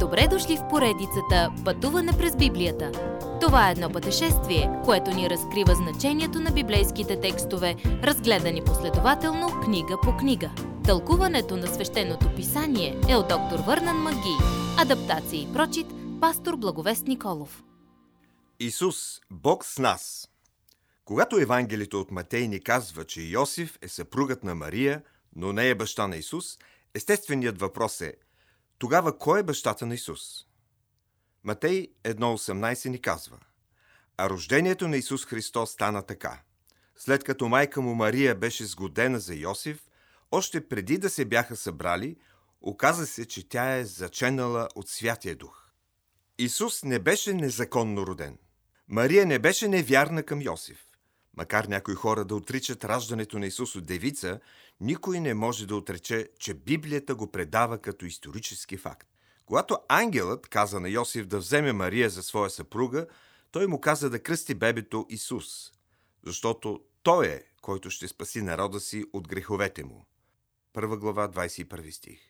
Добре дошли в поредицата Пътуване през Библията. Това е едно пътешествие, което ни разкрива значението на библейските текстове, разгледани последователно книга по книга. Тълкуването на свещеното писание е от доктор Върнан Маги. Адаптация и прочит, пастор Благовест Николов. Исус, Бог с нас. Когато Евангелието от Матей ни казва, че Йосиф е съпругът на Мария, но не е баща на Исус, естественият въпрос е – тогава кой е бащата на Исус? Матей 1.18 ни казва А рождението на Исус Христос стана така. След като майка му Мария беше сгодена за Йосиф, още преди да се бяха събрали, оказа се, че тя е заченала от Святия Дух. Исус не беше незаконно роден. Мария не беше невярна към Йосиф. Макар някои хора да отричат раждането на Исус от девица, никой не може да отрече, че Библията го предава като исторически факт. Когато ангелът каза на Йосиф да вземе Мария за своя съпруга, той му каза да кръсти бебето Исус, защото той е, който ще спаси народа си от греховете му. Първа глава, 21 стих.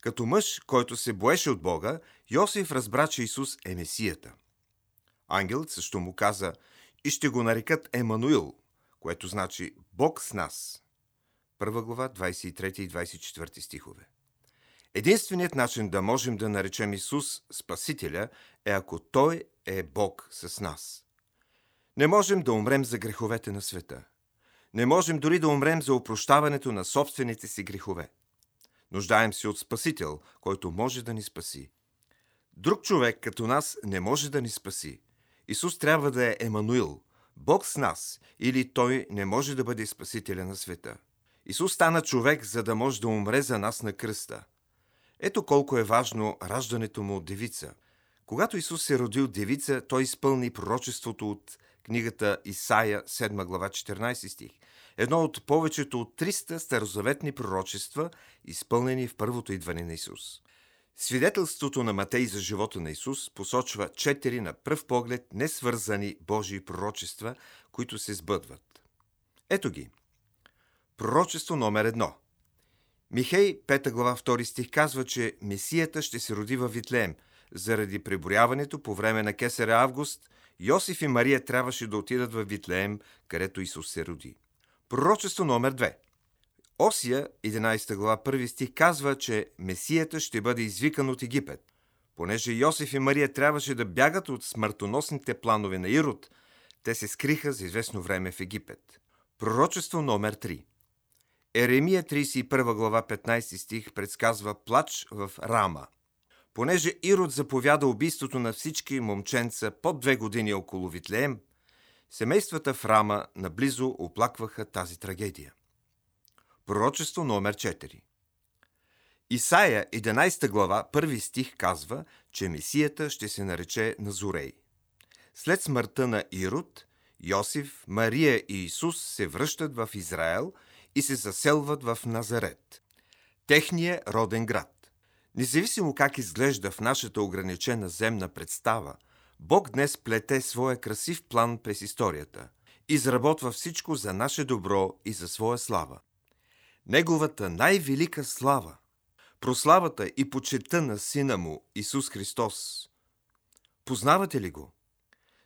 Като мъж, който се боеше от Бога, Йосиф разбра, че Исус е Месията. Ангелът също му каза – и ще го нарекат Емануил, което значи Бог с нас. Първа глава, 23 и 24 стихове. Единственият начин да можем да наречем Исус Спасителя е ако Той е Бог с нас. Не можем да умрем за греховете на света. Не можем дори да умрем за опрощаването на собствените си грехове. Нуждаем се от Спасител, който може да ни спаси. Друг човек като нас не може да ни спаси – Исус трябва да е Емануил, Бог с нас, или Той не може да бъде Спасителя на света. Исус стана човек, за да може да умре за нас на кръста. Ето колко е важно раждането му от девица. Когато Исус се роди от девица, той изпълни пророчеството от книгата Исаия, 7 глава, 14 стих. Едно от повечето от 300 старозаветни пророчества, изпълнени в първото идване на Исус. Свидетелството на Матей за живота на Исус посочва четири на пръв поглед несвързани Божии пророчества, които се сбъдват. Ето ги. Пророчество номер едно. Михей, 5 глава, 2 стих казва, че Месията ще се роди във Витлеем. Заради преброяването по време на Кесаря Август, Йосиф и Мария трябваше да отидат във Витлеем, където Исус се роди. Пророчество номер 2. Осия, 11 глава, 1 стих казва, че Месията ще бъде извикан от Египет. Понеже Йосиф и Мария трябваше да бягат от смъртоносните планове на Ирод, те се скриха за известно време в Египет. Пророчество номер 3 Еремия 31 глава 15 стих предсказва плач в Рама. Понеже Ирод заповяда убийството на всички момченца под две години около Витлеем, семействата в Рама наблизо оплакваха тази трагедия. Пророчество номер 4 Исаия 11 глава, първи стих казва, че Месията ще се нарече Назорей. След смъртта на Ирод, Йосиф, Мария и Исус се връщат в Израел и се заселват в Назарет. Техния роден град. Независимо как изглежда в нашата ограничена земна представа, Бог днес плете своя красив план през историята. Изработва всичко за наше добро и за своя слава неговата най-велика слава, прославата и почета на Сина му Исус Христос. Познавате ли го?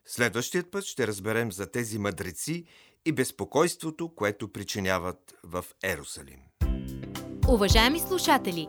Следващият път ще разберем за тези мъдреци и безпокойството, което причиняват в Ерусалим. Уважаеми слушатели!